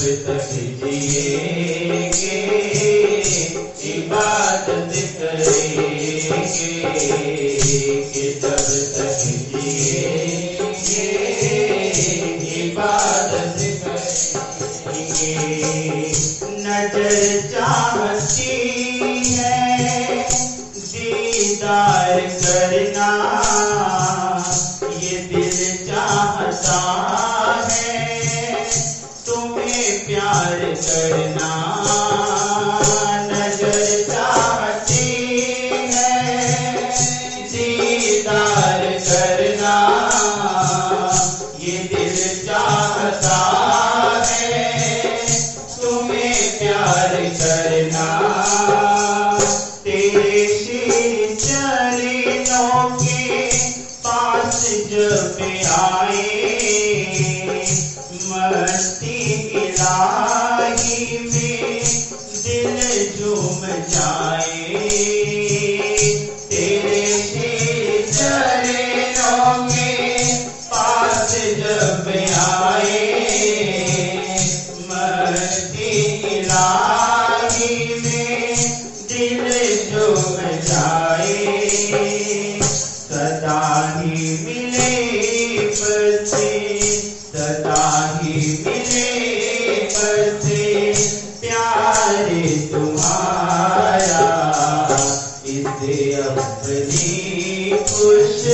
जब तक जिएँगे प्यार दिल झूम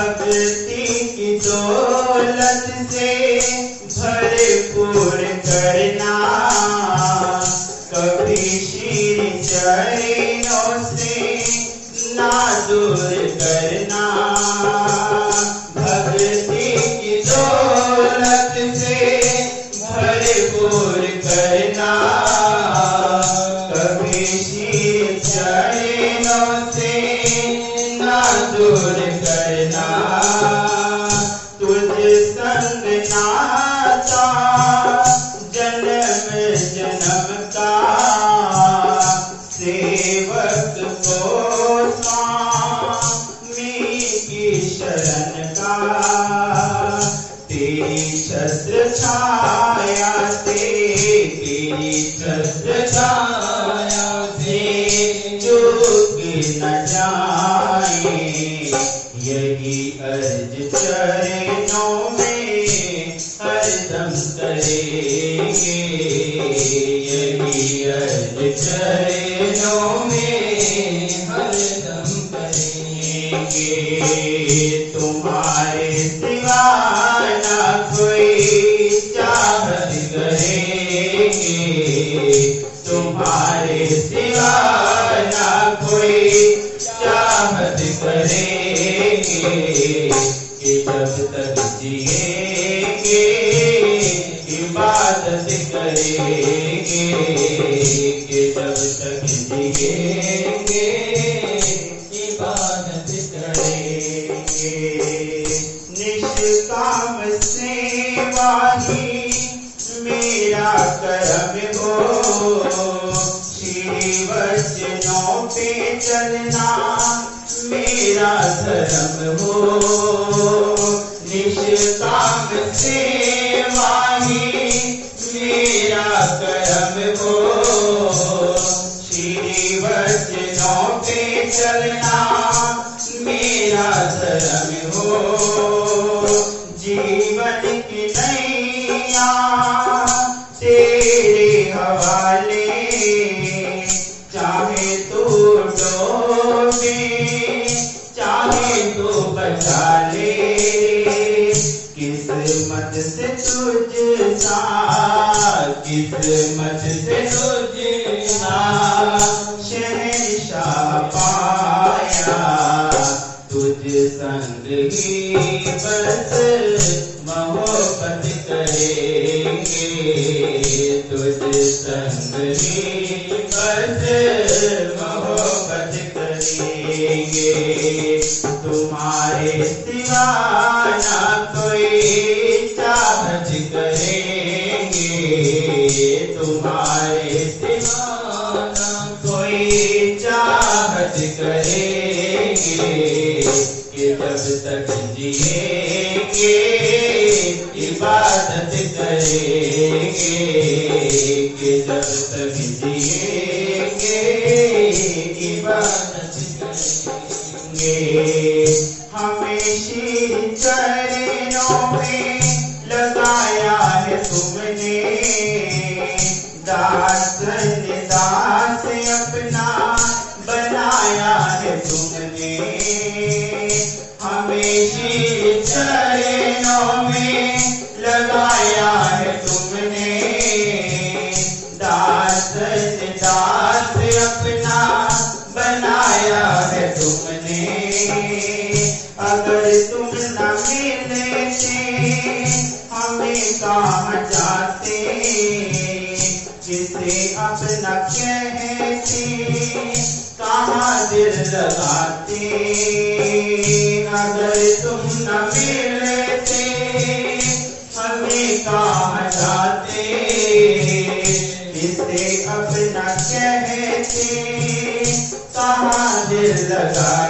I Bhagavad नाता जन्म जन्म का सेवक को स्वामी शरण का। ते छत्र छाया ते तेरी चरणों में हरदम करेंगे तुम्हारे सिवा ना कोई चाहत करेंगे तुम्हारे सिवा ना कोई चाहत करेंगे कि जब तक जिएँगे निष्काम सेवा ही मेरा कर्म हो श्री वचनों पे चलना मेरा धर्म हो काम सेवा ही मेरा कर्म हो, श्री वचनों पे चलना। धर्म हो जीवन की नैया तेरे हवाले किस्मत से किस्मत से तुझसा मोहब्बत करेंगे तुम्हारे सिवा कोई चाहत करेंगे तुम्हारे सिवा कोई चाहत करेंगे कि जब तक जिएँगे इबादत करेंगे कि जब तक जिएँगे इबादत करेंगे किसे अपना कहते, कहाँ दिल लगाते? अगर तुम न मिलते, हमें कहाँ जाते? किसे अपना कहते, कहाँ दिल लगाते?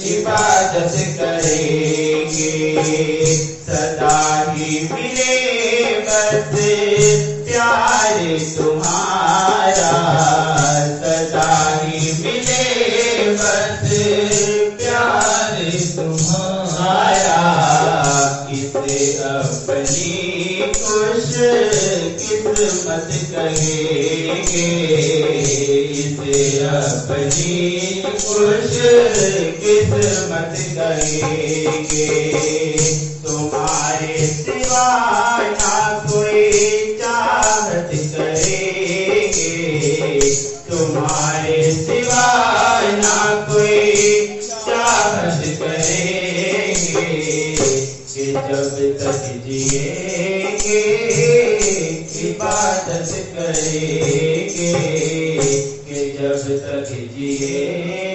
इबादत करेंगे। सदा ही मिले बस प्यार तुम्हारा। सदा ही मिले बस प्यार तुम्हारा। इसे अपनी खुश किस्मत कहेंगे इसे अपनी खुश किस्मत कहेंगे। तक जिएँगे इबादत करेंगे कि जब तक जिए